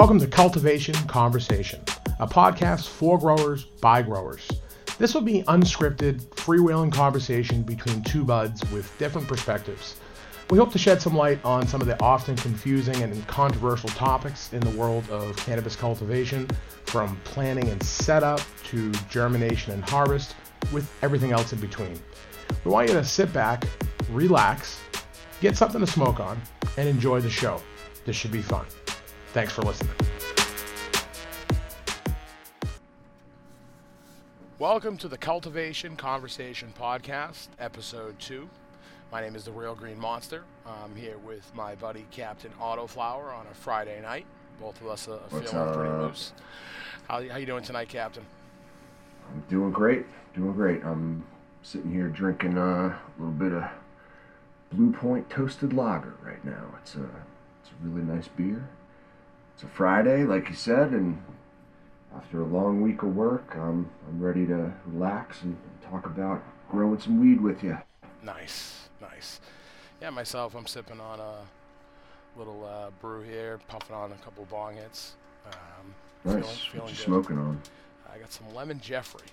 Welcome to Cultivation Conversation, a podcast for growers by growers. This will be unscripted, freewheeling conversation between two buds with different perspectives. We hope to shed some light on some of the often confusing and controversial topics in the world of cannabis cultivation, from planning and setup to germination and harvest, with everything else in between. We want you to sit back, relax, get something to smoke on, and enjoy the show. This should be fun. Thanks for listening. Welcome to the Cultivation Conversation Podcast, Episode 2. My name is the Real Green Monster. I'm here with my buddy Captain Autoflower on a Friday night. Both of us are What's feeling pretty loose. How, how you doing tonight, Captain? I'm doing great, doing great. I'm sitting here drinking uh, a little bit of Blue Point Toasted Lager right now. It's a it's a really nice beer. It's a Friday, like you said, and after a long week of work, I'm I'm ready to relax and talk about growing some weed with you. Nice, nice. Yeah, myself, I'm sipping on a little uh, brew here, puffing on a couple bong hits. Um, Nice. feeling, what feeling you good. smoking on? I got some lemon Jeffrey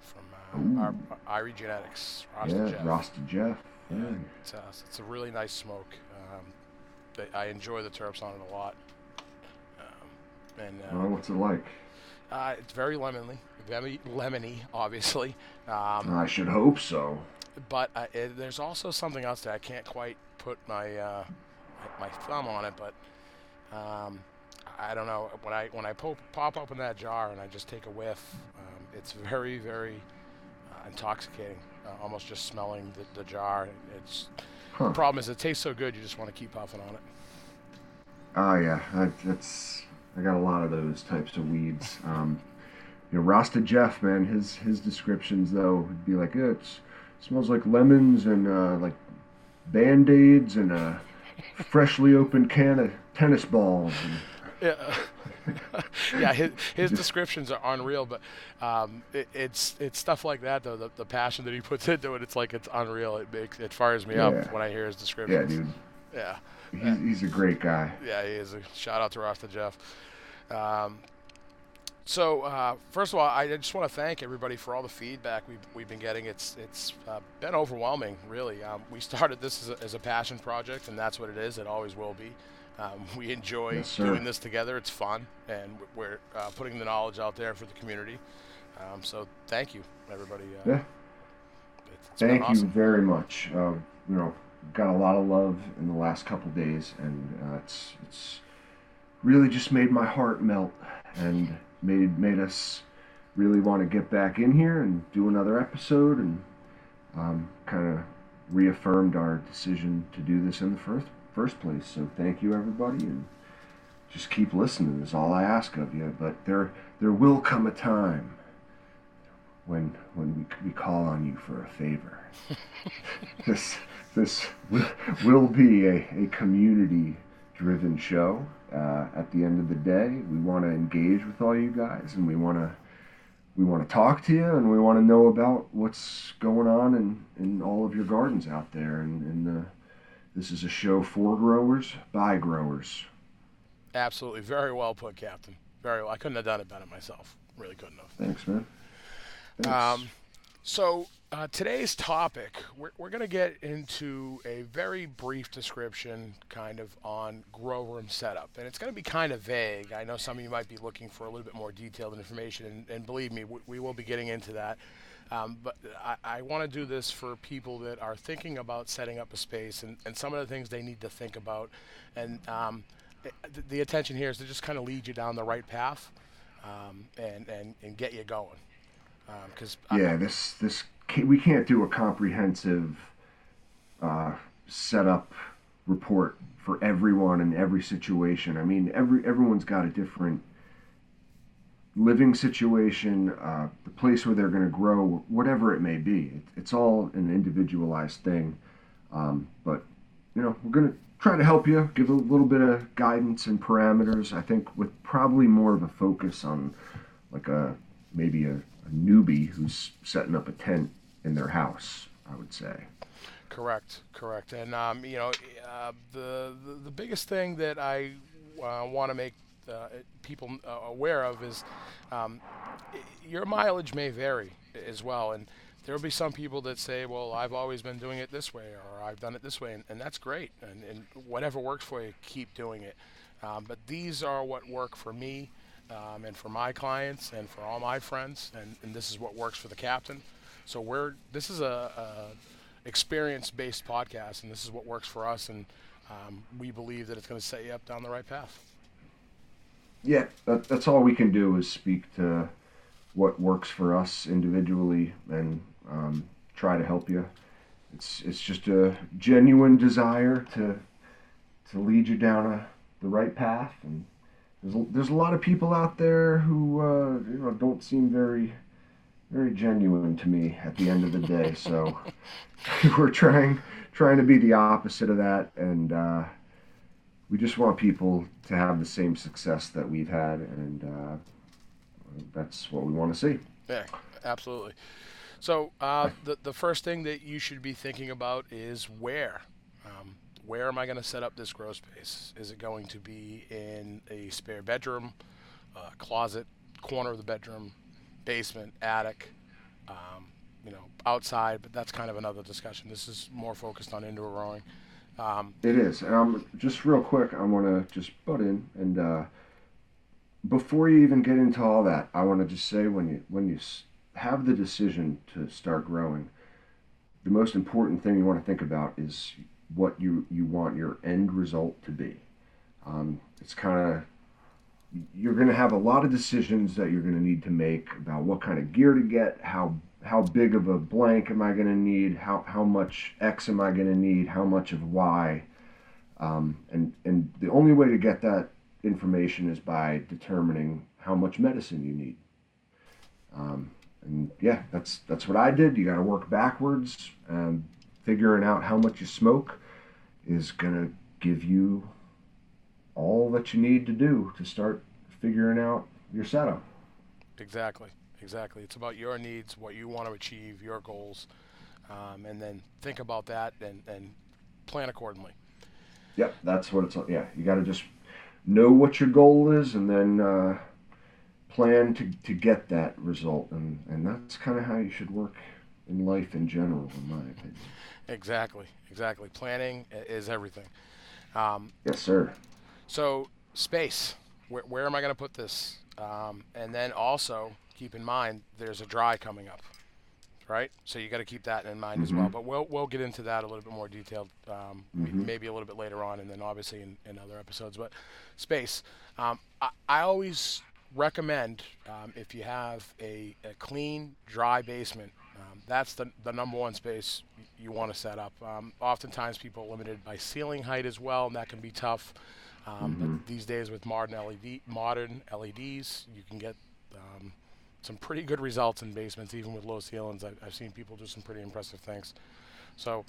from uh, Irie Genetics. Rasta yeah, Jeff. Rasta Jeff. Yeah. It's, uh, it's a really nice smoke. Um, I enjoy the terps on it a lot. And uh, Well, what's it like? uh, it's very lemony, very lemony, obviously. Um, I should hope so. but uh, it, there's also something else that I can't quite put my uh, my thumb on it, but um, I don't know when I when I pop, pop open that jar and I just take a whiff, um, it's very very uh, intoxicating. Uh, almost just smelling the, the jar. It's Huh. the problem is it tastes so good you just want to keep puffing on it. Oh yeah, I, that's I got a lot of those types of weeds. Um, you know, Rasta Jeff, man, his his descriptions though would be like, it's smells like lemons and uh, like band aids and a freshly opened can of tennis balls. And, Yeah, yeah. His, his descriptions are unreal, but um, it, it's it's stuff like that though. The, the passion that he puts into it, it's like it's unreal. It makes it fires me Yeah. up when I hear his descriptions. yeah, dude, Yeah, he's, he's a great guy. yeah, he is. A shout out to Rasta Jeff. Um, so uh, first of all, I just want to thank everybody for all the feedback we've, we've been getting. It's it's uh, been overwhelming, really. Um, we started this as a, as a passion project, and that's what it is. It always will be. Um, we enjoy Yes, doing this together. It's fun, and we're uh, putting the knowledge out there for the community. Um, so thank you, everybody. Uh, Yeah. it's- it's Thank you very much. Uh, you know, got a lot of love in the last couple days, and uh, it's it's really just made my heart melt and made made us really want to get back in here and do another episode, and um, kind of reaffirmed our decision to do this in the first first place. So thank you, everybody, and just keep listening. Is all I ask of you. But there there will come a time when when we, we call on you for a favor. this this will, will be a, a community driven show. Uh, at the end of the day, we want to engage with all you guys, and we want to we want to talk to you, and we want to know about what's going on in, in all of your gardens out there. And, and uh, this is a show for growers by growers. Absolutely, very well put, Captain. Very well. I couldn't have done it better myself. Really couldn't have. Thanks, man. Um, so uh, today's topic, we're, we're going to get into a very brief description, kind of on grow room setup, and it's going to be kind of vague. I know some of you might be looking for a little bit more detailed information, and, and believe me, we, we will be getting into that. Um, but I, I want to do this for people that are thinking about setting up a space and, and some of the things they need to think about. And um, it- the, the attention here is to just kind of lead you down the right path um, and, and, and get you going. Because yeah, this this we can't do a comprehensive uh, setup report for everyone in every situation. I mean, every everyone's got a different living situation, uh, the place where they're going to grow, whatever it may be. It, it's all an individualized thing. Um, but you know, we're going to try to help you, give a little bit of guidance and parameters. I think with probably more of a focus on like a maybe a, a newbie who's setting up a tent in their house. I would say. Correct, correct. And um, you know, uh, the, the the biggest thing that I uh, want to make uh, people uh, aware of is um, your mileage may vary as well, and there will be some people that say, "Well, I've always been doing it this way, or I've done it this way," and, and that's great. And, and, whatever works for you, keep doing it. Um, but these are what work for me, um, and for my clients, and for all my friends, and, and, this is what works for the captain. So we're this is a, a experience-based podcast, and this is what works for us, and um, we believe that it's going to set you up down the right path. Yeah, that, that's all we can do is speak to what works for us individually and um, try to help you. It's it's just a genuine desire to to lead you down a, the right path, and there's a, there's a lot of people out there who uh, you know don't seem very very genuine to me at the end of the day. So we're trying trying to be the opposite of that, and uh, we just want people to have the same success that we've had, and uh, that's what we want to see. Yeah, absolutely. So uh, the the first thing that you should be thinking about is where. Where am I going to set up this grow space? Is it going to be in a spare bedroom, uh, closet, corner of the bedroom, basement, attic, um, you know, outside? But that's kind of another discussion. This is more focused on indoor growing. Um, it is. And I'm just real quick. I want to just butt in and uh, before you even get into all that, I want to just say when you when you have the decision to start growing, the most important thing you want to think about is what you, you want your end result to be. Um, it's kind of, you're going to have a lot of decisions that you're going to need to make about what kind of gear to get, how how big of a blank am I going to need, how, how much X am I going to need, how much of Y. Um, and, and the only way to get that information is by determining how much medicine you need. Um, and yeah, that's that's what I did. You got to work backwards. and figuring out how much you smoke is gonna give you all that you need to do to start figuring out your setup. Exactly, exactly. It's about your needs, what you want to achieve, your goals, um, and then think about that and, and plan accordingly. Yep, that's what it's. Yeah, you got to just know what your goal is, and then uh, plan to, to get that result and, and that's kind of how you should work in life in general in my opinion. Exactly exactly. Planning is everything. Um, yes sir. so space. Where, where am i going to put this? Um, and then also keep in mind there's a dry coming up right? So you got to keep that in mind mm-hmm. as well. Mm-hmm. but we'll, we'll get into that a little bit more detailed um, mm-hmm. maybe a little bit later on and then obviously in, in other episodes. But space um, I, I always recommend um, if you have a, a clean, dry basement, um, that's the, the number one space you want to set up. Um, oftentimes, people are limited by ceiling height as well, and that can be tough. Um, mm-hmm. these days, with modern LED, modern LEDs, you can get um, some pretty good results in basements, even with low ceilings. I've, I've seen people do some pretty impressive things. So,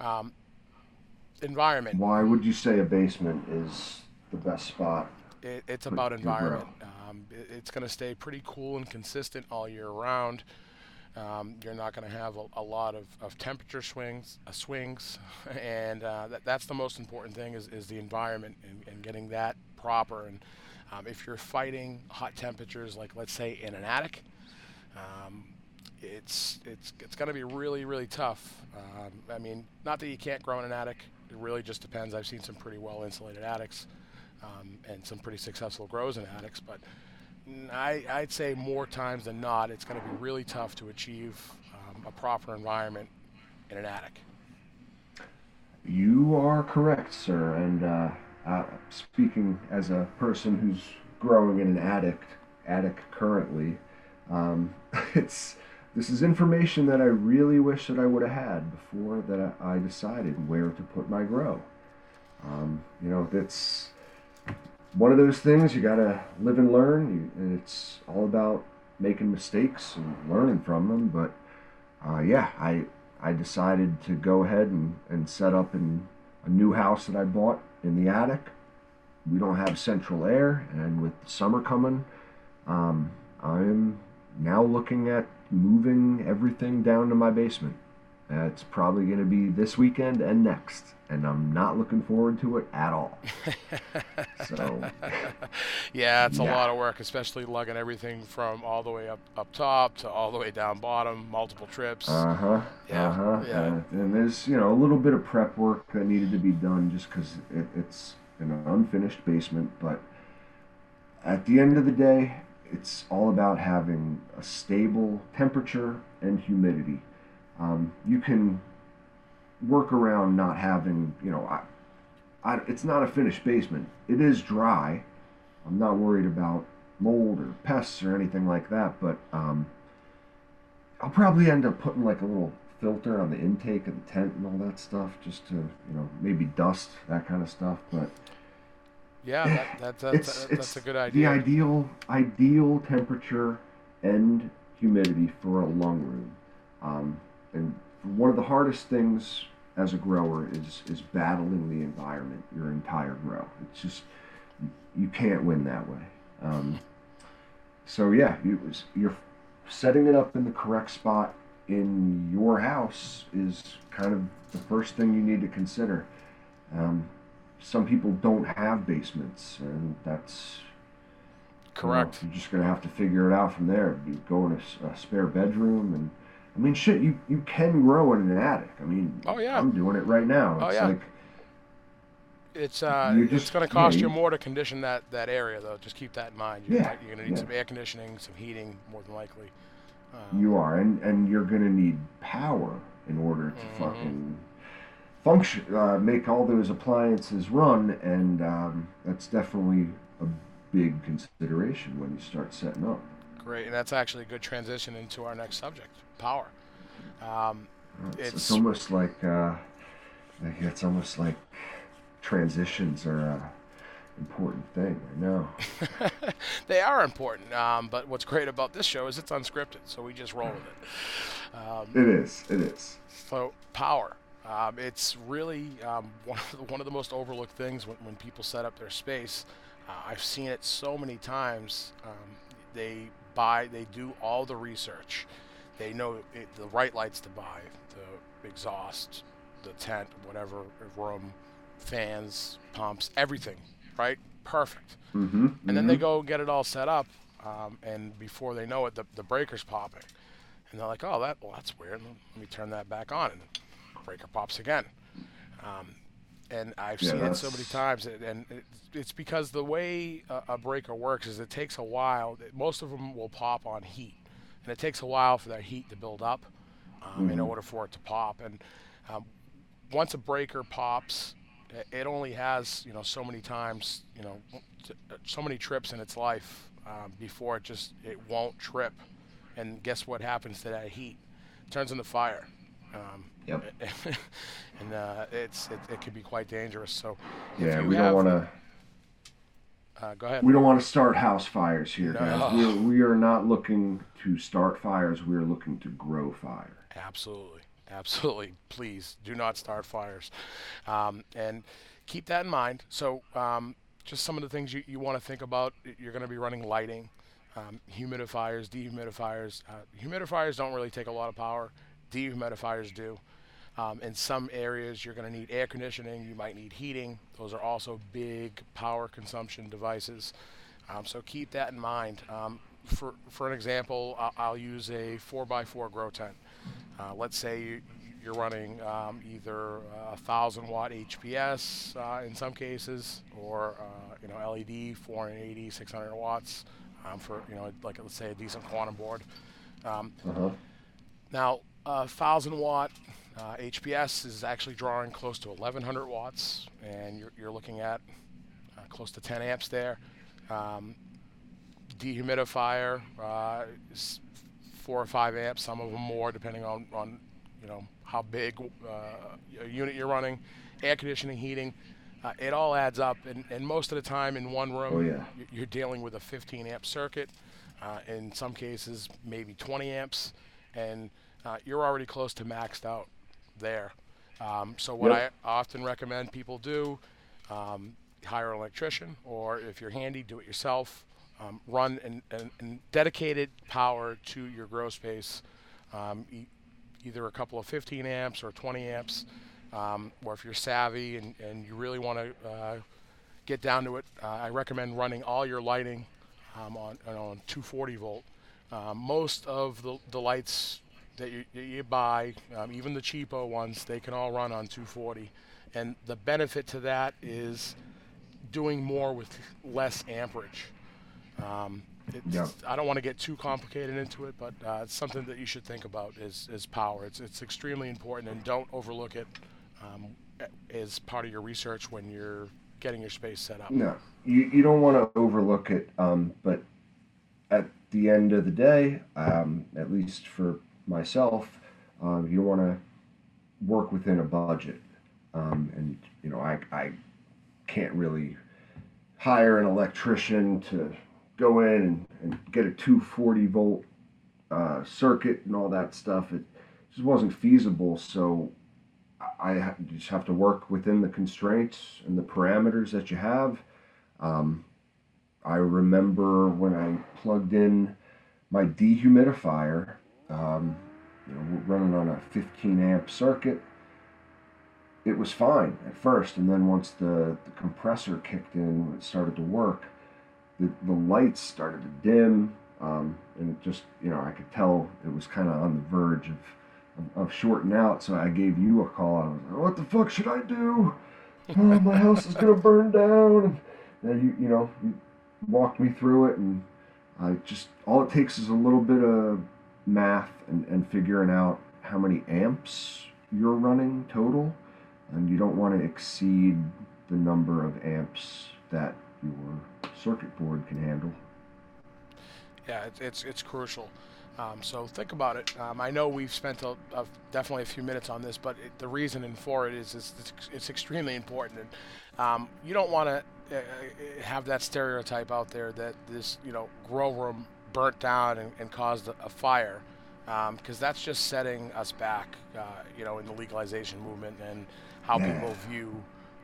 um, environment. Why would you say a basement is the best spot? It, it's about environment. Um, it, it's going to stay pretty cool and consistent all year round. Um, you're not going to have a, a, lot of, of temperature swings, uh, swings, and uh, that, that's the most important thing is, is the environment and, and getting that proper. And um, if you're fighting hot temperatures, like let's say in an attic, um, it's it's it's going to be really really tough. Um, I mean, not that you can't grow in an attic. It really just depends. I've seen some pretty well insulated attics um, and some pretty successful grows in attics. But I, would say more times than not, it's going to be really tough to achieve um, a proper environment in an attic. You are correct, sir. And uh, uh, speaking as a person who's growing in an attic, attic currently, um, it's this is information that I really wish that I would have had before that I decided where to put my grow. Um, you know, that's one of those things you gotta live and learn. You, and it's all about making mistakes and learning from them. But uh, yeah, I I decided to go ahead and, and set up in a new house that I bought in the attic. We don't have central air, and with summer coming, um, I'm now looking at moving everything down to my basement. It's probably going to be this weekend and next, and I'm not looking forward to it at all. so, Yeah, it's yeah. a lot of work, especially lugging everything from all the way up up top to all the way down bottom, multiple trips. Uh huh. Yeah. Uh-huh. Yeah. Uh, and there's you know a little bit of prep work that needed to be done just because it, it's an unfinished basement, but at the end of the day, it's all about having a stable temperature and humidity. Um, you can work around not having, you know, I, I, it's not a finished basement. It is dry. I'm not worried about mold or pests or anything like that, but um, I'll probably end up putting like a little filter on the intake of the tent and all that stuff, just to you know maybe dust that kind of stuff. But yeah, that, that, that, it's, that, that's a good idea. The ideal ideal temperature and humidity for a lung room, um, and one of the hardest things as a grower is is battling the environment your entire grow. It's just you can't win that way. Um, so yeah, you, you're setting it up in the correct spot in your house is kind of the first thing you need to consider. Um, some people don't have basements, and that's correct. You are just gonna have to figure it out from there. You go in a, a, spare bedroom, and I mean, shit, you you can grow in an attic. I mean, oh yeah, I'm doing it right now. Oh, it's yeah. like it's uh, just, it's going to cost yeah, you, you more to condition that, that area though. Just keep that in mind. You're, yeah, you're going to need yeah. some air conditioning, some heating, more than likely. Um, you are, and and you're going to need power in order to mm-hmm. fucking function, uh, make all those appliances run, and um, that's definitely a big consideration when you start setting up. Great, and that's actually a good transition into our next subject: power. Um, it's, it's, almost like uh, it's almost like transitions are a important thing. I know. they are important, um, but what's great about this show is it's unscripted, so we just roll with it. Um, it is. It is. So power. Um, it's really um, one, of the, one of the most overlooked things when, when people set up their space. Uh, I've seen it so many times. Um, they buy, they do all the research. They know it, the right lights to buy, the exhaust, the tent, whatever room, fans, pumps, everything, right? Perfect. Mm-hmm, and mm-hmm. then they go get it all set up, um, and before they know it, the, the breaker's popping. And they're like, oh, that well, that's weird. Let me turn that back on. And breaker pops again. Um, and I've yeah, seen it so many times, and it's because the way a, a, breaker works is it takes a while. Most of them will pop on heat, and it takes a while for that heat to build up um, mm-hmm. in order for it to pop. And um, once a breaker pops, it only has you know so many times you know so many trips in its life um, before it just it won't trip and guess what happens to that heat it turns into fire um, yep. and uh, it's it, it can be quite dangerous so yeah we don't want to uh, go ahead. We don't want to start house fires here, no. guys. We're, we are not looking to start fires. We are looking to grow fire. Absolutely. Absolutely. Please do not start fires. Um, and keep that in mind. So, um, just some of the things you, you want to think about. You're going to be running lighting, um, humidifiers, dehumidifiers. Uh, humidifiers don't really take a lot of power, dehumidifiers do. Um, in some areas, you're going to need air conditioning, you might need heating. Those are also big power consumption devices. Um, so, keep that in mind. Um, for, for an example, I'll, I'll use a 4x4 grow tent. Uh, let's say you're running um, either a thousand watt HPS uh, in some cases, or uh, you know LED 480, 600 watts um, for you know like let's say a decent quantum board. Um, uh-huh. Now, a thousand watt HPS uh, is actually drawing close to 1100 watts, and you're, you're looking at uh, close to 10 amps there. Um, dehumidifier uh, four or five amps, some of them more, depending on, on you know how big uh, unit you're running, air conditioning, heating. Uh, it all adds up, and, and most of the time in one room, oh, yeah. you're dealing with a 15 amp circuit. Uh, in some cases, maybe 20 amps, and uh, you're already close to maxed out there. Um, so what yep. I often recommend people do, um, hire an electrician, or if you're handy, do it yourself um, run and, and, and, dedicated power to your grow space, um, e- either a couple of 15 amps or 20 amps, um, or if you're savvy and, and you really want to uh, get down to it, uh, I recommend running all your lighting um, on on 240 volt. Um, most of the, the lights that you, you buy, um, even the cheapo ones, they can all run on 240. And the benefit to that is doing more with less amperage. Um, Yep. I don't want to get too complicated into it, but uh, it's something that you should think about is, is power. It's, it's extremely important, and don't overlook it um, as part of your research when you're getting your space set up. No, you, you don't want to overlook it. Um, but at the end of the day, um, at least for myself, um, you want to work within a budget. Um, and you know, I I can't really hire an electrician to go in and, and get a 240 volt uh, circuit and all that stuff. It just wasn't feasible. So I just have to work within the constraints and the parameters that you have. Um, I remember when I plugged in my dehumidifier, um, you know, running on a 15 amp circuit. It was fine at first, and then once the, the compressor kicked in, it started to work. The, the lights started to dim, um, and it just, you know, I could tell it was kind of on the verge of of, of shorting out. So I gave you a call. I was like, "What the fuck should I do? Oh, my house is gonna burn down." And, and you, you know, you walked me through it, and I just all it takes is a little bit of math and, and figuring out how many amps you're running total, and you don't want to exceed the number of amps that your circuit board can handle. Yeah, it's it's, it's crucial. Um, so think about it. Um, I know we've spent a, a, definitely a few minutes on this, but it, the reasoning for it is, is it's, it's extremely important. And um, you don't want to uh, have that stereotype out there that this you know grow room burnt down and, and caused a, a fire, because um, that's just setting us back, uh, you know, in the legalization movement and how Yeah. people view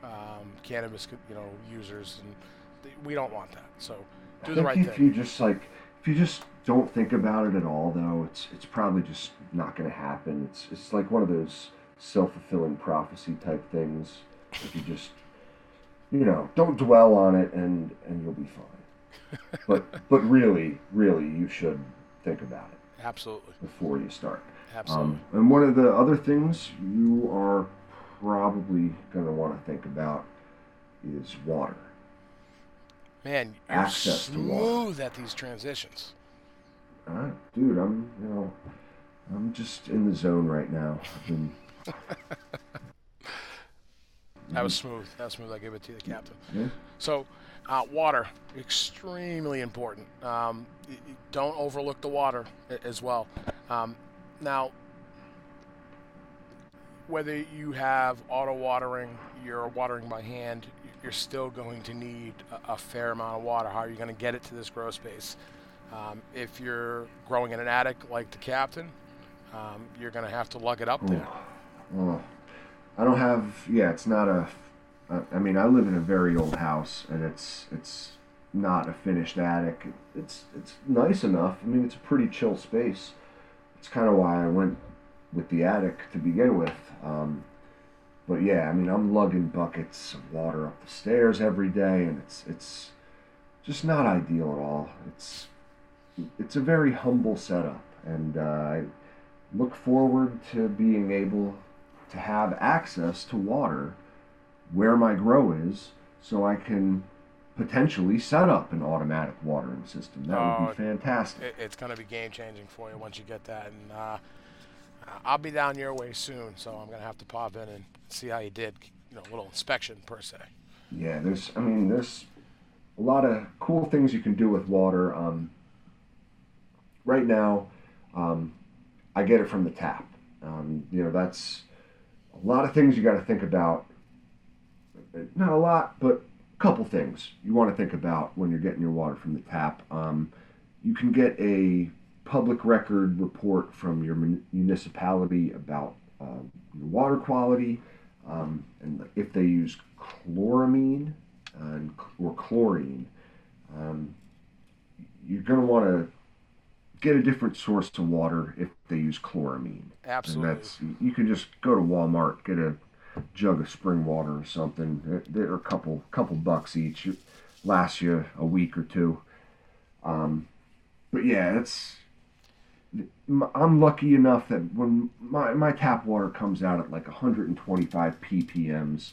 um, cannabis, you know, users, and th- we don't want that. So do I the right if thing. you just like if you just don't think about it at all though it's it's probably just not going to happen it's it's like one of those self-fulfilling prophecy type things if you just you know don't dwell on it and and you'll be fine but but really really you should think about it Absolutely, before you start absolutely. um, and one of the other things you are probably going to want to think about is water Man, you're access to water. smooth at these transitions. Uh, dude, I'm you know, I'm just in the zone right now. I've been, That was smooth. That was smooth. I give it to the Captain. yeah, So, uh, water, extremely important. Um, don't overlook the water as well. Um, now, whether you have auto watering, you're watering by hand, you're still going to need a, a fair amount of water. How are you going to get it to this grow space? Um, if you're growing in an attic like the captain, um, you're going to have to lug it up there. oh, I don't have. Yeah, it's not a. I mean, I live in a very old house, and it's it's not a finished attic. It's it's nice enough. I mean, it's a pretty chill space. It's kind of why I went with the attic to begin with. Um, but yeah, I mean, I'm lugging buckets of water up the stairs every day, and it's it's just not ideal at all. It's it's a very humble setup, and uh, I look forward to being able to have access to water where my grow is, so I can potentially set up an automatic watering system. That would Oh, be fantastic. it, it's going to be game changing for you once you get that. And uh, I'll be down your way soon, so I'm going to have to pop in and see how you did. You know, a little inspection per se. Yeah, there's. I mean, there's a lot of cool things you can do with water. Um, right now, um, I get it from the tap. Um, you know, that's a lot of things you got to think about. Not a lot, but a couple things you want to think about when you're getting your water from the tap. Um, you can get a public record report from your municipality about um, your water quality um, and if they use chloramine and, or chlorine. Um, you're going to want to get a different source of water if they use chloramine. Absolutely. And that's you can just go to Walmart, get a jug of spring water or something. They're, they're a couple couple bucks each. It lasts you a week or two. Um, but yeah, it's I'm lucky enough that when my, my tap water comes out at like 125 ppms,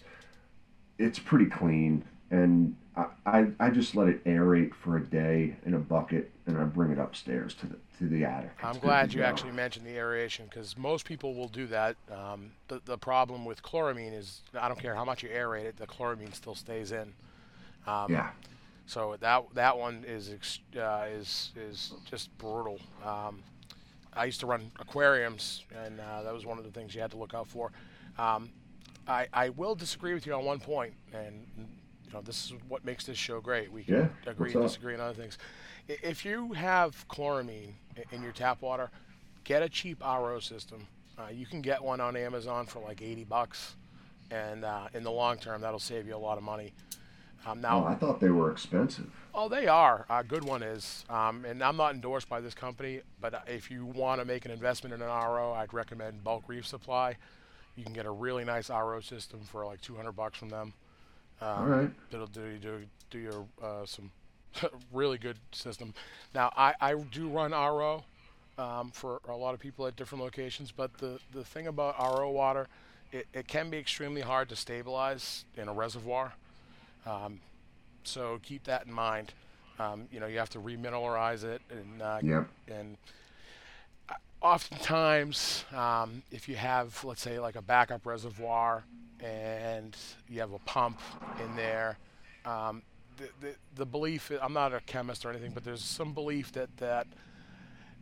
it's pretty clean. And I, I, just let it aerate for a day in a bucket and I bring it upstairs to the to the attic. I'm glad you actually mentioned the aeration because most people will do that. Um, the, the problem with chloramine is I don't care how much you aerate it, the chloramine still stays in. Um, yeah. So that that one is uh, is is just brutal. Um, I used to run aquariums, and uh, that was one of the things you had to look out for. Um, I, I will disagree with you on one point, and you know this is what makes this show great. We can yeah, agree and disagree on other things. If you have chloramine in your tap water, get a cheap RO system. Uh, you can get one on Amazon for like 80 bucks, and uh, in the long term, that'll save you a lot of money. Um, now, oh, I thought they were expensive. Oh, they are. A good one is. Um, and I'm not endorsed by this company, but if you want to make an investment in an RO, I'd recommend Bulk Reef Supply. You can get a really nice RO system for like 200 bucks from them. Um, All right. That'll do do do your uh, some really good system. Now I, I do run RO um, for a lot of people at different locations, but the the thing about RO water, it, it can be extremely hard to stabilize in a reservoir. Um, so keep that in mind. Um, you know, you have to remineralize it, and uh, yep. and uh, oftentimes, um, if you have, let's say, like a backup reservoir, and you have a pump in there, um, the, the the belief I'm not a chemist or anything, but there's some belief that that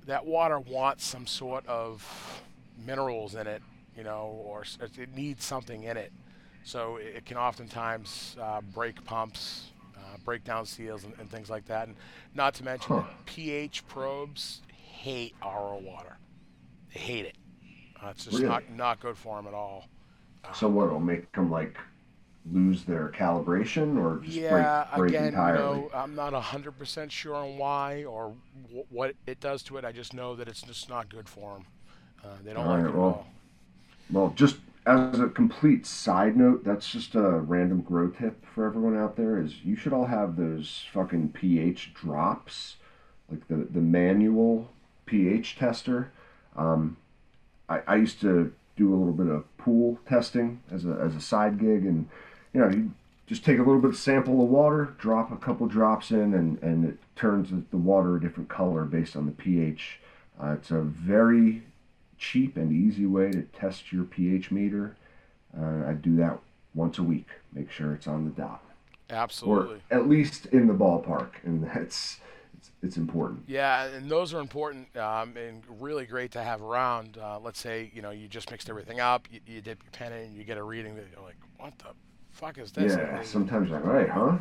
that water wants some sort of minerals in it, you know, or it needs something in it. So it can oftentimes uh, break pumps, uh, break down seals, and, and, things like that. And not to mention huh. pH probes hate RO water. They hate it. Uh, it's just really? not not good for them at all. So what? It'll make them like lose their calibration or just yeah, break, break again, entirely? Know, I'm not 100% sure on why or w- what it does to it. I just know that it's just not good for them. Uh, they don't all like right, it well, at all. Well, just as a complete side note, that's just a random grow tip for everyone out there is you should all have those fucking pH drops, like the, the manual pH tester. Um, I, I used to do a little bit of pool testing as a, as a side gig and you know you just take a little bit of sample of water drop a couple drops in and, and it turns the water a different color based on the pH uh, it's a very cheap and easy way to test your pH meter. Uh, I do that once a week. Make sure it's on the dot. Absolutely. Or at least in the ballpark, and that's it's, it's important. Yeah, and those are important um, and really great to have around. Uh, let's say you know you just mixed everything up, you, you dip your pen in, and you get a reading that you're like, what the fuck is this? Yeah, sometimes like, right, huh?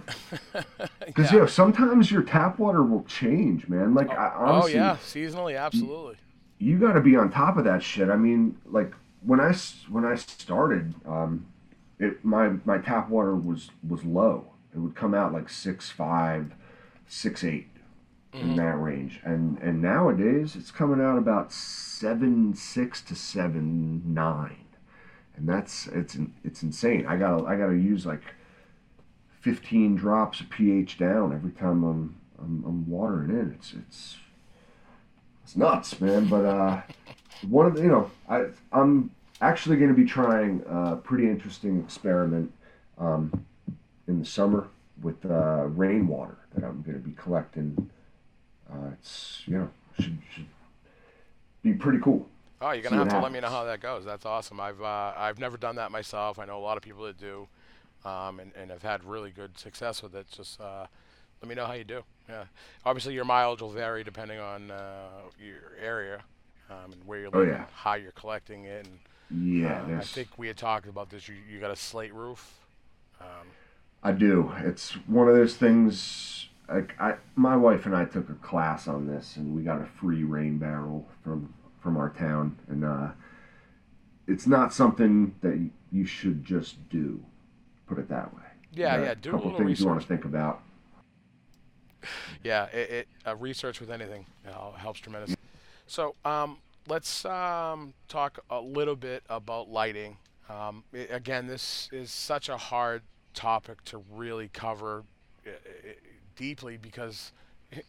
Because yeah. you know, sometimes your tap water will change, man. Like, oh, I, honestly, oh yeah, seasonally, absolutely you got to be on top of that shit. I mean, like when I when I started, um, it my my tap water was was low. It would come out like six five, six eight, mm-hmm. in that range. And and nowadays it's coming out about seven six to seven nine, and that's it's it's insane. I gotta I gotta use like fifteen drops of pH down every time I'm I'm, I'm watering in. It's it's it's nuts, man. But uh, one of the, you know, I I'm actually going to be trying a pretty interesting experiment um, in the summer with uh, rainwater that I'm going to be collecting. Uh, it's you know should should be pretty cool. Oh, you're gonna have to happens. let me know how that goes. That's awesome. I've uh, I've never done that myself. I know a lot of people that do, um, and and have had really good success with it. Just uh, let me know how you do. Yeah. Obviously, your mileage will vary depending on uh, your area um, and where you're oh, living, yeah. how you're collecting it. And, yeah, uh, I think we had talked about this. You, you got a slate roof. Um, I do. It's one of those things. Like I, my wife and I took a class on this, and we got a free rain barrel from from our town, and uh, it's not something that you should just do. Put it that way. Yeah, yeah. Do a couple a things research. you want to think about yeah, it, it uh, research with anything you know, helps tremendously. So um, let's um, talk a little bit about lighting. Um, it, again, this is such a hard topic to really cover deeply because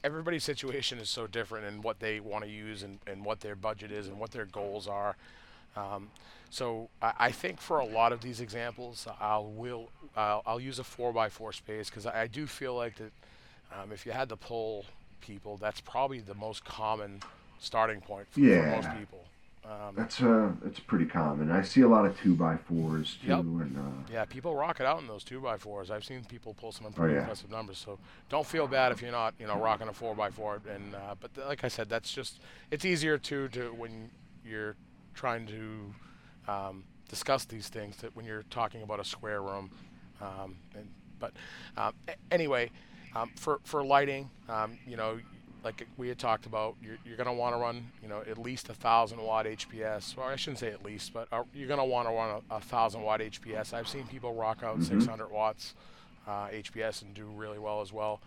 everybody's situation is so different and what they want to use and, and what their budget is and what their goals are. Um, so I, I, think for a lot of these examples, I'll will I'll, I'll use a four by four space because I, I, do feel like that um, if you had to pull people, that's probably the most common starting point for, yeah. for most people. Um, that's uh, that's pretty common. I see a lot of two by fours too, yep. and uh, yeah, people rock it out in those two by fours. I've seen people pull some pretty oh, yeah. impressive numbers. So don't feel bad if you're not, you know, rocking a four by four. And uh, but th- like I said, that's just it's easier to to when you're trying to um, discuss these things that when you're talking about a square room. Um, and, but um, anyway, um, for for lighting, um, you know, like we had talked about, you're, you're going to want to run, you know, at least a thousand watt HPS. Or I shouldn't say at least, but uh, you're going to want to run a, a, thousand watt HPS. I've seen people rock out mm-hmm. 600 watts uh, HPS and do really well as well.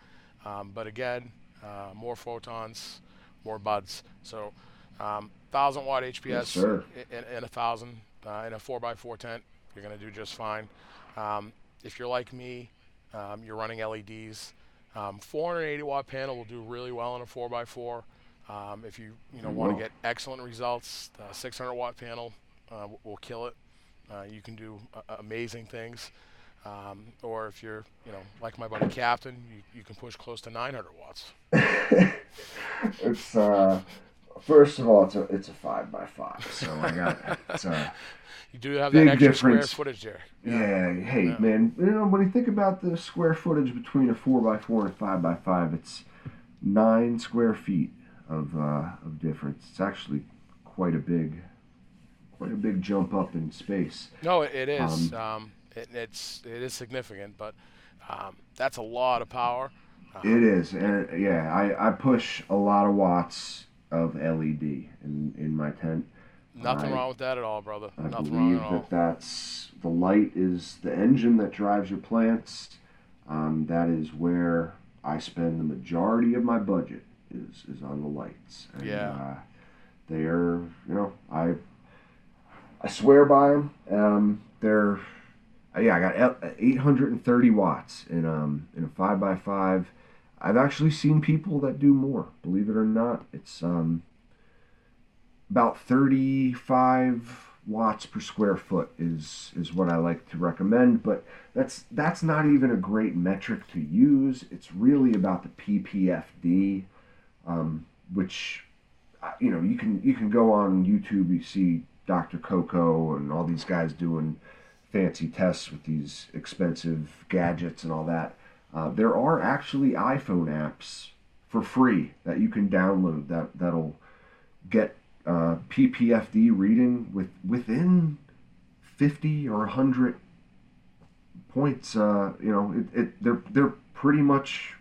Um, but again, uh, more photons, more buds. So, um, thousand watt HPS yes, in, in, a thousand uh, in a four x four tent, you're going to do just fine. Um, if you're like me, um, you're running LEDs. Um, 480 watt panel will do really well in a 4x4. Um, if you you know want to get excellent results, the 600 watt panel uh, will kill it. Uh, you can do uh, amazing things. Um, or if you're you know like my buddy Captain, you, you can push close to 900 watts. it's uh, first of all, it's a it's a five by five, so I got it's a you do have that extra difference. square footage there. Yeah. yeah hey yeah. man, you know when you think about the square footage between a four by four and a five by five, it's nine square feet of uh, of difference. It's actually quite a big, quite a big jump up in space. No, it is. Um, um, it, it's it is significant, but um, that's a lot of power. it is, and yeah, I, I push a lot of watts of LED in in my tent. Nothing wrong with that at all, brother. I Nothing believe that all. that's the light is the engine that drives your plants. Um, that is where I spend the majority of my budget is is on the lights. And, yeah. Uh, they are, you know, I I swear by them. Um, they're yeah, I got 830 watts in um in a five by five. I've actually seen people that do more. Believe it or not, it's um about 35 watts per square foot is is what I like to recommend but that's that's not even a great metric to use it's really about the PPFD um, which uh, you know you can you can go on YouTube you see Dr. Coco and all these guys doing fancy tests with these expensive gadgets and all that uh, there are actually iPhone apps for free that you can download that that'll get uh, PPFD reading with within 50 or 100 points. Uh, you know, it, it, they're they're pretty much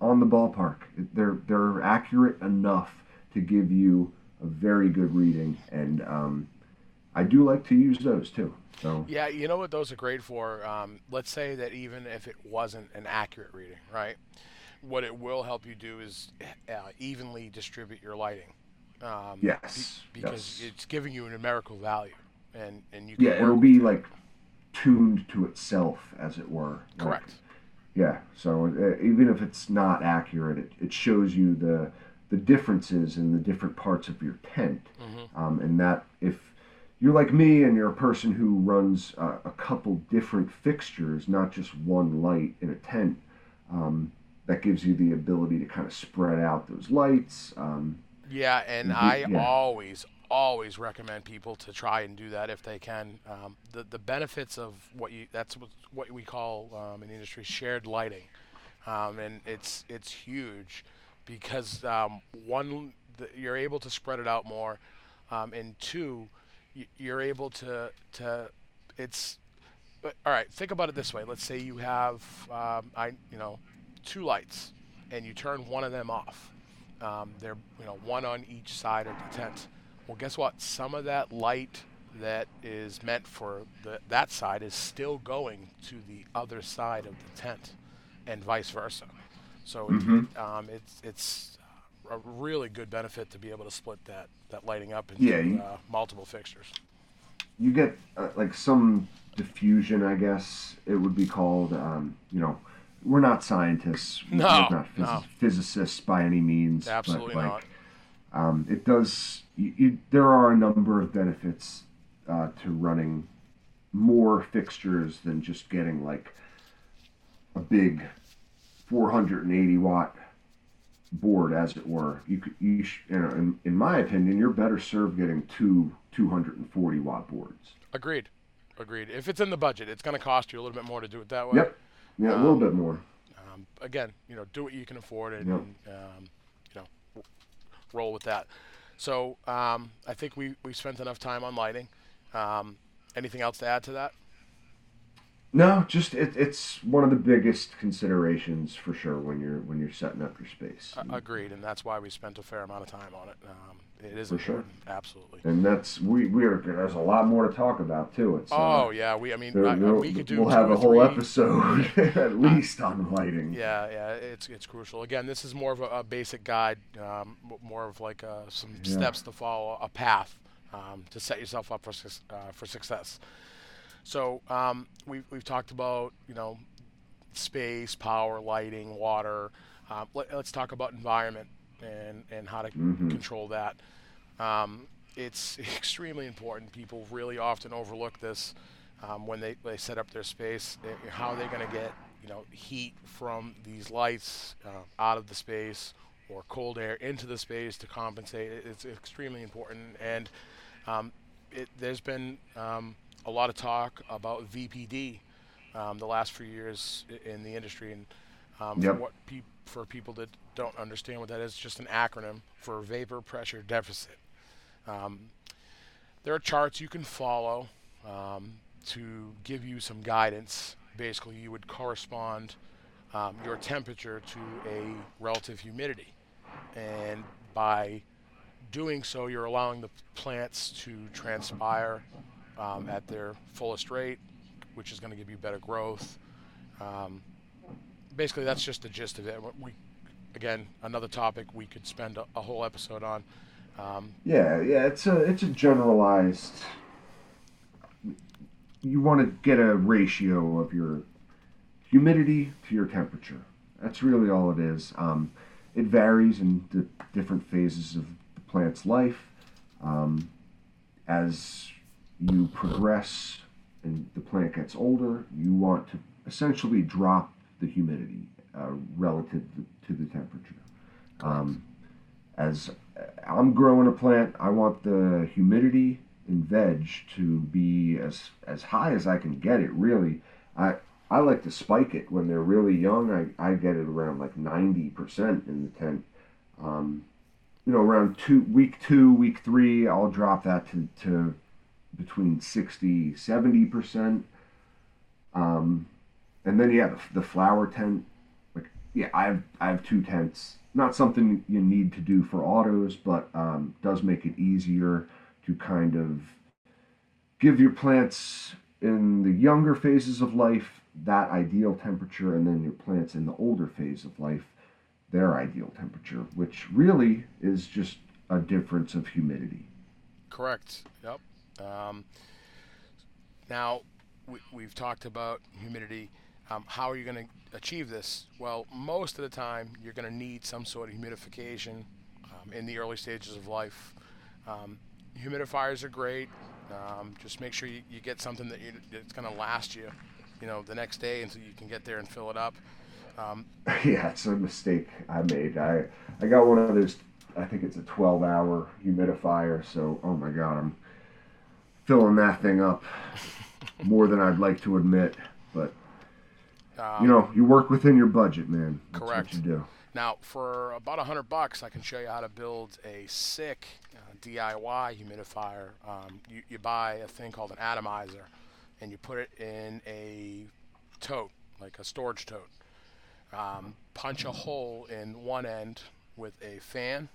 on the ballpark. They're they're accurate enough to give you a very good reading, and um, I do like to use those too. So yeah, you know what those are great for. Um, let's say that even if it wasn't an accurate reading, right? What it will help you do is uh, evenly distribute your lighting. Um, yes. Be, because yes. it's giving you a numerical value, and and you. yeah, it'll be like tuned to itself, as it were. Correct. Like, yeah. So uh, even if it's not accurate, it, it shows you the the differences in the different parts of your tent, mm-hmm. um, and that if you're like me and you're a person who runs uh, a couple different fixtures, not just one light in a tent, um, that gives you the ability to kind of spread out those lights. Um, yeah, and. I yeah. always, always recommend people to try and do that if they can. Um, the the benefits of what you that's what, what we call um, in the industry shared lighting, um, and it's it's huge because um, one the, you're able to spread it out more, um, and two you're able to to it's all right. Think about it this way. Let's say you have um, I you know two lights, and you turn one of them off um, they're you know one on each side of the tent. Well, guess what? Some of that light that is meant for the, that side is still going to the other side of the tent, and vice versa. So mm-hmm. it, um, it's it's a really good benefit to be able to split that that lighting up into yeah, you, uh, multiple fixtures. you get uh, like some diffusion, I guess it would be called. Um, you know, we're not scientists. No, we're not phys- no. physicists by any means. Absolutely but, not. like, Um, it does. You, you, there are a number of benefits uh, to running more fixtures than just getting like a big 480 watt board, as it were. You could, you, sh- you know, in, in my opinion, you're better served getting two 240 watt boards. Agreed. Agreed. If it's in the budget, it's going to cost you a little bit more to do it that way. Yep. Yeah, a little Um, bit more. Um, again, you know, do what you can afford and, Yep. um, you know, roll with that. So um, I think we we spent enough time on lighting. Um, anything else to add to that? No, just it, it's one of the biggest considerations for sure when you're when you're setting up your space. Uh, agreed, and that's why we spent a fair amount of time on it. Um, it is For sure. absolutely. and that's we we're there's a lot more to talk about too. It's uh, Oh yeah, we. I mean, there- I- there- we could do. we'll have a whole three- episode at least on lighting. Yeah, yeah, it's it's crucial. Again, this is more of a, a basic guide, um, more of like uh, some Yeah. steps to follow, a path um, to set yourself up for uh, for success. So um, we've we've talked about you know space, power, lighting, water. Um, let, us talk about environment and and how to Mhm. control that. Um, it's extremely important. People really often overlook this um, when they, they set up their space. eh, How they're going to get you know heat from these lights uh, out of the space or cold air into the space to compensate. It's extremely important, and um, it, there's been um, a lot of talk about VPD um, the last few years in the industry, and um, Yep. for what peop for people that don't understand what that is, just an acronym for vapor pressure deficit. Um, there are charts you can follow um, to give you some guidance. Basically, you would correspond um, your temperature to a relative humidity, and by doing so, you're allowing the plants to transpire um, at their fullest rate, which is going to give you better growth. Um, basically, that's just the gist of it. We, again, another topic we could spend a, a whole episode on. Um, Yeah, yeah, it's a it's a generalized. You want to get a ratio of your humidity to your temperature. That's really all it is. Um, it varies in the different phases of plant's life. Um, as you progress and the plant gets older, you want to essentially drop the humidity uh, relative to the temperature. Um, as I'm growing a plant, I want the humidity in veg to be as as high as I can get it. Really, I I like to spike it when they're really young. I, I get it around like ninety percent in the tent. Um, you know, around two week two, week three, I'll drop that to, to between 60, 70 percent. Um, and then yeah, the, the flower tent. Like yeah, I have I have two tents. Not something you need to do for autos, but um, does make it easier to kind of give your plants in the younger phases of life that ideal temperature, and then your plants in the older phase of life their ideal temperature, which really is just a difference of humidity. Correct. Yep. Um, now, we, we've talked about humidity. Um, how are you going to achieve this? Well, most of the time, you're going to need some sort of humidification um, in the early stages of life. Um, humidifiers are great. Um, just make sure you, you get something that you, that's going to last you, you know, the next day until you can get there and fill it up. Um, yeah, it's a mistake I made. I I got one of those. I think it's a 12 hour humidifier. So oh my god, I'm filling that thing up more than I'd like to admit. But um, you know, you work within your budget, man. That's Correct. What you do. Now, for about a hundred bucks, I can show you how to build a sick uh, DIY humidifier. Um, you, you buy a thing called an atomizer, and you put it in a tote, like a storage tote. Um, punch a hole in one end with a fan,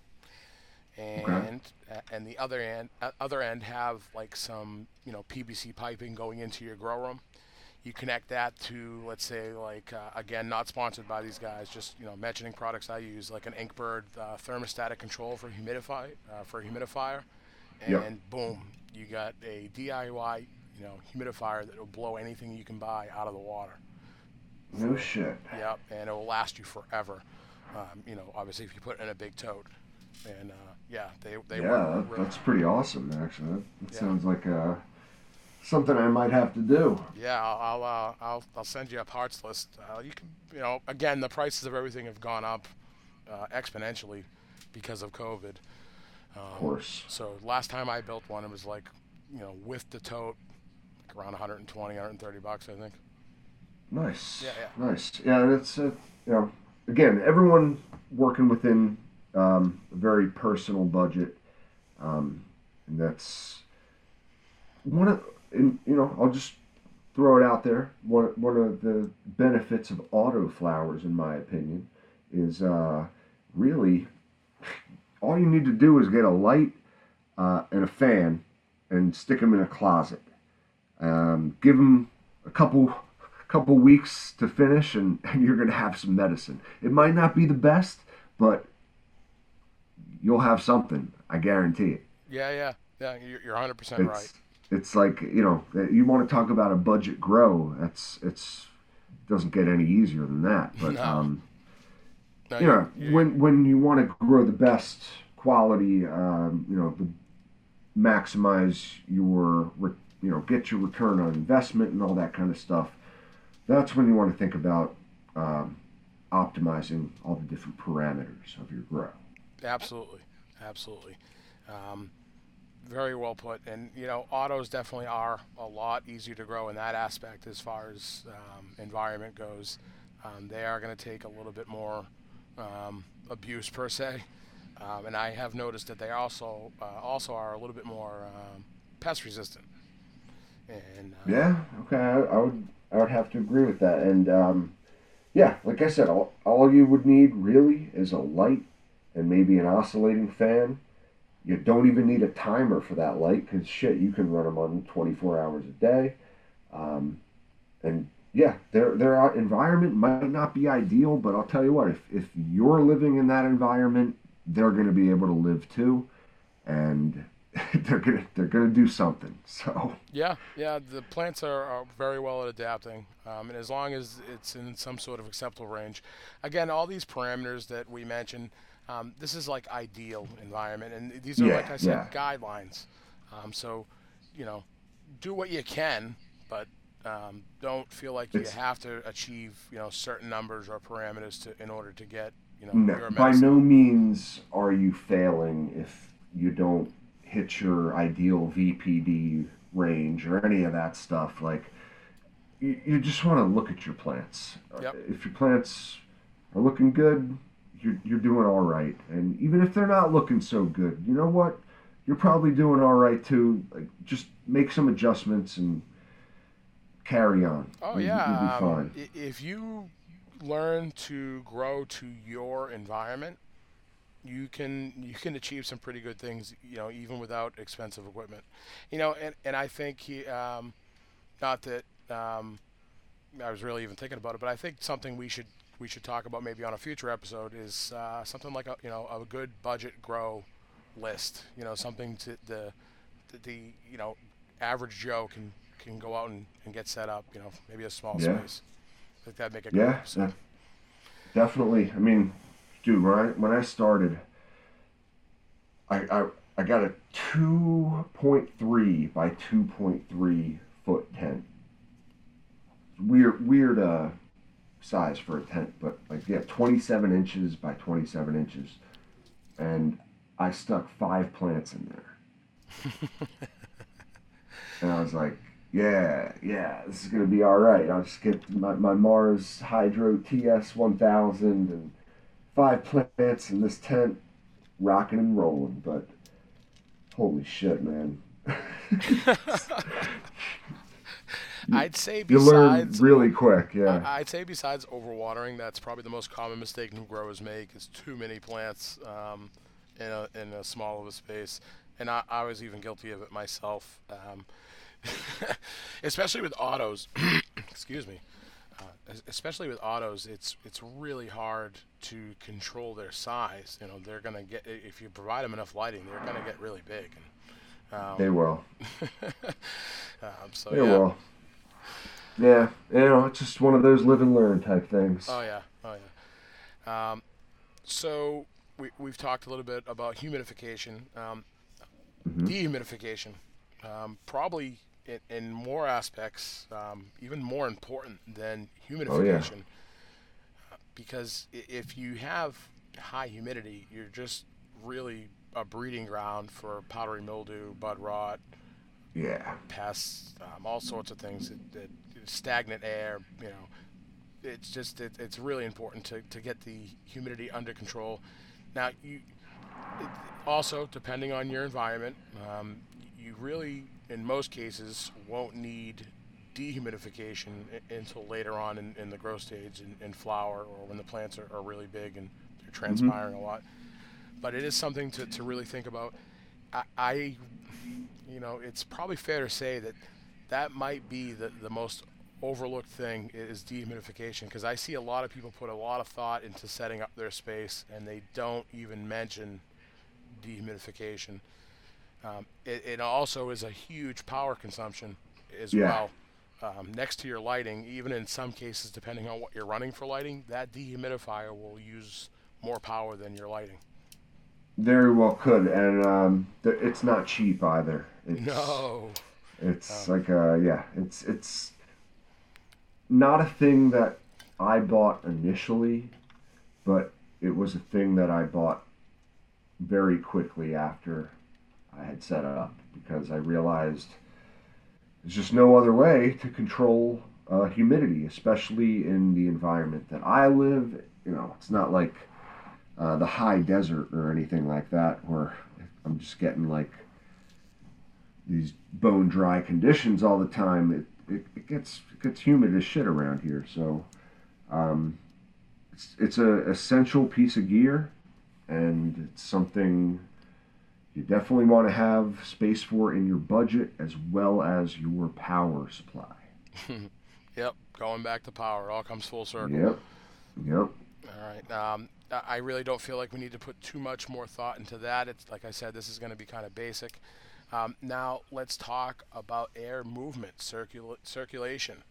and uh, and the other end uh, other end have like some you know PVC piping going into your grow room you connect that to let's say like uh, again not sponsored by these guys just you know mentioning products i use like an inkbird uh, thermostatic control for humidify uh, for a humidifier and yep. boom, you got a DIY, you know, humidifier that will blow anything you can buy out of the water. No shit. Yep, and it will last you forever. Um, you know, obviously if you put it in a big tote. And uh, yeah, they they yeah, that, really that's pretty awesome. Actually, that, that yeah. sounds like uh, something I might have to do. Yeah, I'll I'll uh, I'll, I'll send you a parts list. Uh, you can you know again the prices of everything have gone up uh, exponentially because of COVID. Um, of course. So last time I built one, it was like you know with the tote, like around 120, 130 bucks, I think. Nice. Yeah, yeah. Nice. Yeah, it's uh, you know again everyone working within um, a very personal budget, um, and that's one of and you know I'll just throw it out there. One one of the benefits of auto flowers, in my opinion, is uh, really all you need to do is get a light uh, and a fan and stick them in a closet. Um, give them a couple couple weeks to finish, and, and you're going to have some medicine. It might not be the best, but you'll have something. I guarantee it. Yeah, yeah, yeah. You're 100 percent right. It's like you know, you want to talk about a budget grow. That's it's doesn't get any easier than that. But no. um, no, you know, when when you want to grow the best quality, um, you know, the maximize your you know get your return on investment and all that kind of stuff. That's when you want to think about um, optimizing all the different parameters of your grow. Absolutely, absolutely. Um, very well put. And you know, autos definitely are a lot easier to grow in that aspect as far as um, environment goes. Um, they are going to take a little bit more um, abuse per se, um, and I have noticed that they also uh, also are a little bit more um, pest resistant. And uh, yeah, okay, I, I, would I would have to agree with that. And um, yeah, like I said, all, all you would need really is a light and maybe an oscillating fan. You don't even need a timer for that light because shit, you can run them on 24 hours a day. Um, and yeah, their their environment might not be ideal, but I'll tell you what, if, if you're living in that environment, they're going to be able to live too, and they're gonna they're gonna do something. So yeah, yeah, the plants are, are very well at adapting, um, and as long as it's in some sort of acceptable range, again, all these parameters that we mentioned um, this is like ideal environment, and these are, yeah, like I said, yeah. guidelines. Um, so, you know, do what you can, but um, don't feel like it's, you have to achieve, you know, certain numbers or parameters to in order to get, you know, no, by no means are you failing if you don't hit your ideal VPD range or any of that stuff. Like, you, you just want to look at your plants. Yep. If your plants are looking good, you're, you're doing all right. And even if they're not looking so good, you know what? You're probably doing all right too. Like, just make some adjustments and carry on. Oh you, yeah, um, if you learn to grow to your environment, you can you can achieve some pretty good things. You know, even without expensive equipment. You know, and and I think he, um, not that um, I was really even thinking about it, but I think something we should we should talk about maybe on a future episode is uh, something like a you know a good budget grow list. You know, something to the the, the you know average Joe can can go out and, and get set up. You know, maybe a small yeah. space. I think that'd make a yeah, yeah, definitely. I mean, dude, when I when I started, I I, I got a two point three by two point three foot tent. Weird weird uh size for a tent, but like yeah, 27 inches by 27 inches, and I stuck five plants in there, and I was like, yeah, yeah, this is gonna be all right. I'll just get my, my Mars Hydro TS 1000 and five plants in this tent, rocking and rolling. But holy shit, man. I'd say besides you learn really quick. Yeah. I'd say besides overwatering, that's probably the most common mistake new growers make is too many plants um, in a in a small of a space, and I, I was even guilty of it myself. Um, especially with autos. excuse me. Uh, especially with autos, it's it's really hard to control their size. You know, they're gonna get if you provide them enough lighting, they're gonna get really big. And, Um, they will. um, so they yeah. will. Yeah, you know, it's just one of those live and learn type things. Oh yeah, oh yeah. Um, so we we've talked a little bit about humidification, um, mm-hmm. dehumidification, um, probably in, in, more aspects, um, even more important than humidification. Oh, yeah. Uh, because if you have high humidity, you're just really a breeding ground for powdery mildew, bud rot, yeah, pests, um, all sorts of things. That, that, stagnant air, you know, it's just it, it's really important to, to get the humidity under control. Now you it, also depending on your environment, um, you really in most cases won't need dehumidification until later on in, in the growth stage in, in flower or when the plants are, are really big and they're mm-hmm. transpiring mm-hmm. a lot. But it is something to, to really think about. I, I, you know, it's probably fair to say that that might be the, the most overlooked thing is dehumidification because I see a lot of people put a lot of thought into setting up their space and they don't even mention dehumidification. Um, it, it, also is a huge power consumption as yeah. well. Um, next to your lighting, even in some cases, depending on what you're running for lighting, that dehumidifier will use more power than your lighting. Very well could, and um, th- it's not cheap either. It's, no. It's um, like a yeah. It's it's not a thing that I bought initially, but it was a thing that I bought very quickly after I had set it up because I realized there's just no other way to control uh, humidity, especially in the environment that I live. You know, it's not like uh, the high desert or anything like that where I'm just getting like these bone dry conditions all the time. It, it, it gets it gets humid as shit around here. So um, it's it's a essential piece of gear, and it's something you definitely want to have space for in your budget as well as your power supply. yep, going back to power, all comes full circle. Yep, yep. All right. Um, I really don't feel like we need to put too much more thought into that. It's like I said, this is going to be kind of basic. Um, now let's talk about air movement, circula- circulation.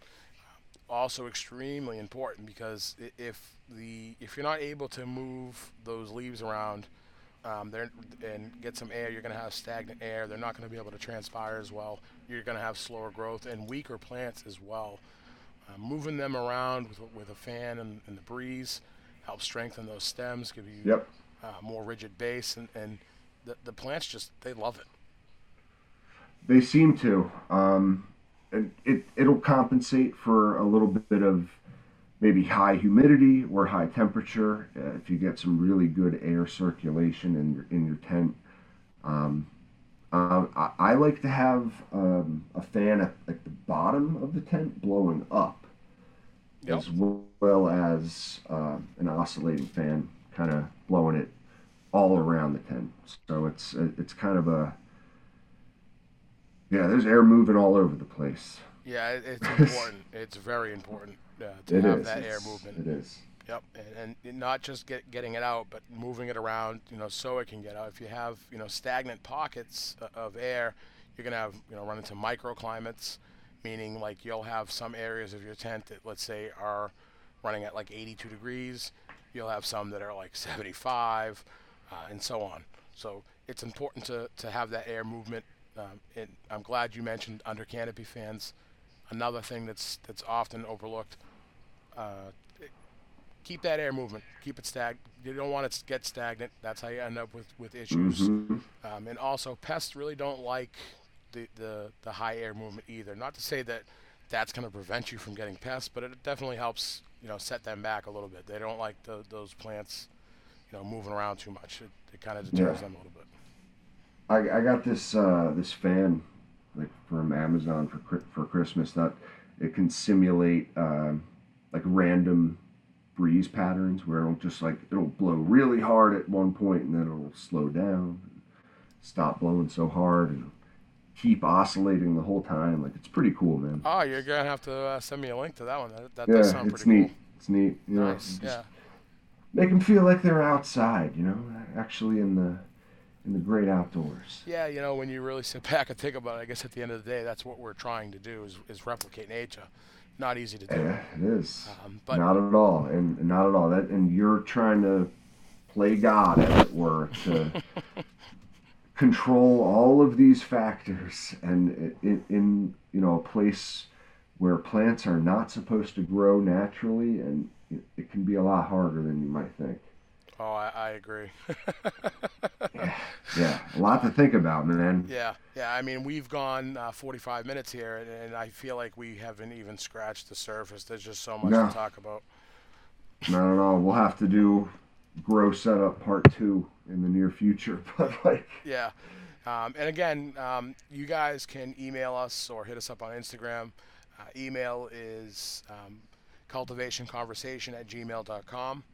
Also extremely important because if the if you're not able to move those leaves around um, and get some air, you're going to have stagnant air. They're not going to be able to transpire as well. You're going to have slower growth and weaker plants as well. Uh, moving them around with, with a fan and, and, the breeze helps strengthen those stems, give you yep. uh, more rigid base, and, and the, the plants just they love it. They seem to. Um, it, it it'll compensate for a little bit of maybe high humidity or high temperature. Uh, if you get some really good air circulation in your in your tent. Um, uh, I, I, like to have um, a fan at like the bottom of the tent blowing up, yep. as well as uh, an oscillating fan kind of blowing it all around the tent. So it's it's kind of a yeah, there's air moving all over the place. Yeah, it's important. it's very important uh, to it have is. that it's, air movement. It is. Yep, and, and, not just get, getting it out, but moving it around, you know, so it can get out. If you have, you know, stagnant pockets of air, you're gonna have, you know, run into microclimates, meaning like you'll have some areas of your tent that, let's say, are running at like 82 degrees. You'll have some that are like 75, uh, and so on. So it's important to, to have that air movement um, and I'm glad you mentioned under canopy fans. Another thing that's that's often overlooked. Uh, keep that air movement. Keep it stagnant. You don't want it to get stagnant. That's how you end up with with issues. Mm-hmm. Um, and also, pests really don't like the, the the high air movement either. Not to say that that's going to prevent you from getting pests, but it definitely helps you know set them back a little bit. They don't like the, those plants, you know, moving around too much. It, it kind of deters yeah. them a little bit. I, I got this uh, this fan like from Amazon for for Christmas that it can simulate um, like random breeze patterns where it'll just like it'll blow really hard at one point and then it'll slow down, stop blowing so hard and keep oscillating the whole time. Like it's pretty cool, man. Oh, you're gonna have to uh, send me a link to that one. That, that yeah, does sound it's pretty neat. cool. It's neat. You nice. Yeah. Make them feel like they're outside. You know, actually in the in the great outdoors. Yeah, you know, when you really sit back and think about it, I guess at the end of the day, that's what we're trying to do is, is replicate nature. Not easy to do. Yeah, it is. Um, but not at all, and not at all. That and you're trying to play God, as it were, to control all of these factors, and in, in you know a place where plants are not supposed to grow naturally, and it, it can be a lot harder than you might think. oh, I, I agree. Yeah, a lot to think about, man. yeah, yeah. I mean, we've gone uh, 45 minutes here, and, and I feel like we haven't even scratched the surface. There's just so much No. to talk about. Not at all. We'll have to do grow setup part two in the near future, but like. Yeah. Um, and again, um, you guys can email us or hit us up on Instagram. Uh, email is um, cultivationconversation at gmail.com.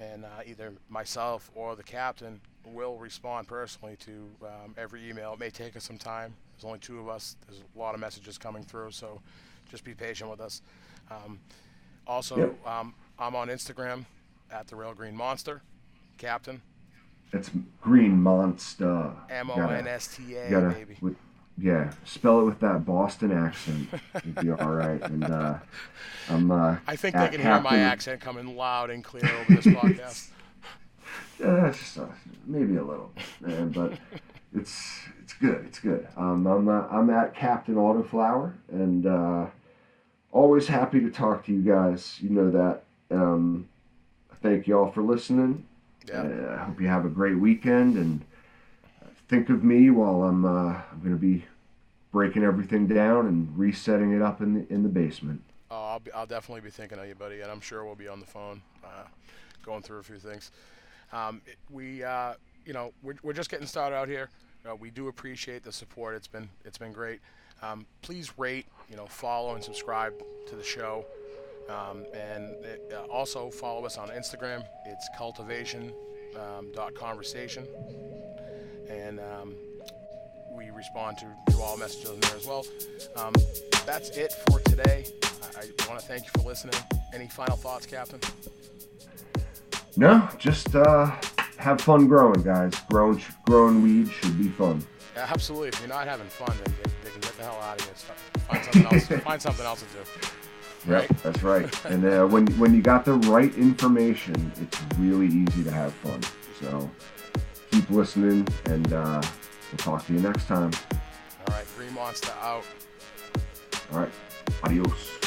And uh, either myself or the captain will respond personally to um, every email. It may take us some time. There's only two of us. There's a lot of messages coming through, so just be patient with us. Um, also, Yep. um, I'm on Instagram at the Real Green Monster, Captain. It's Green Monster. M O N S T A, baby. with, yeah, spell it with that Boston accent. You'd be all right. And uh, I'm. Uh, I think they can hear my accent coming loud and clear over this podcast. Yeah, it's just, uh, maybe a little, uh, but it's it's good. It's good. Um, I'm uh, I'm at Captain Autoflower, and uh, always happy to talk to you guys. You know that. Um, thank you all for listening. Yeah. Uh, I hope you have a great weekend, and think of me while I'm uh, I'm gonna be breaking everything down and resetting it up in the in the basement. Oh, I'll, be, I'll definitely be thinking of you, buddy, and I'm sure we'll be on the phone uh, going through a few things. Um, it- we, uh, you know, we're, we're just getting started out here. Uh, we do appreciate the support. It's been it's been great. Um, please rate, you know, follow and subscribe to the show, um, and uh, also follow us on Instagram. It's cultivation um, conversation, and um, we respond to, to all messages in there as well. Um, that's it for today. I, I want to thank you for listening. Any final thoughts, Captain? No, just uh, have fun growing, guys. Growing growing weed should be fun. Yeah, absolutely. If you're not having fun, then they, they can get the hell out of here. Find something else. find something else to do. Right, that's right. And uh, when when you got the right information, it's really easy to have fun. So keep listening, and uh, we'll talk to you next time. All right, Green Monster out. All right, adios.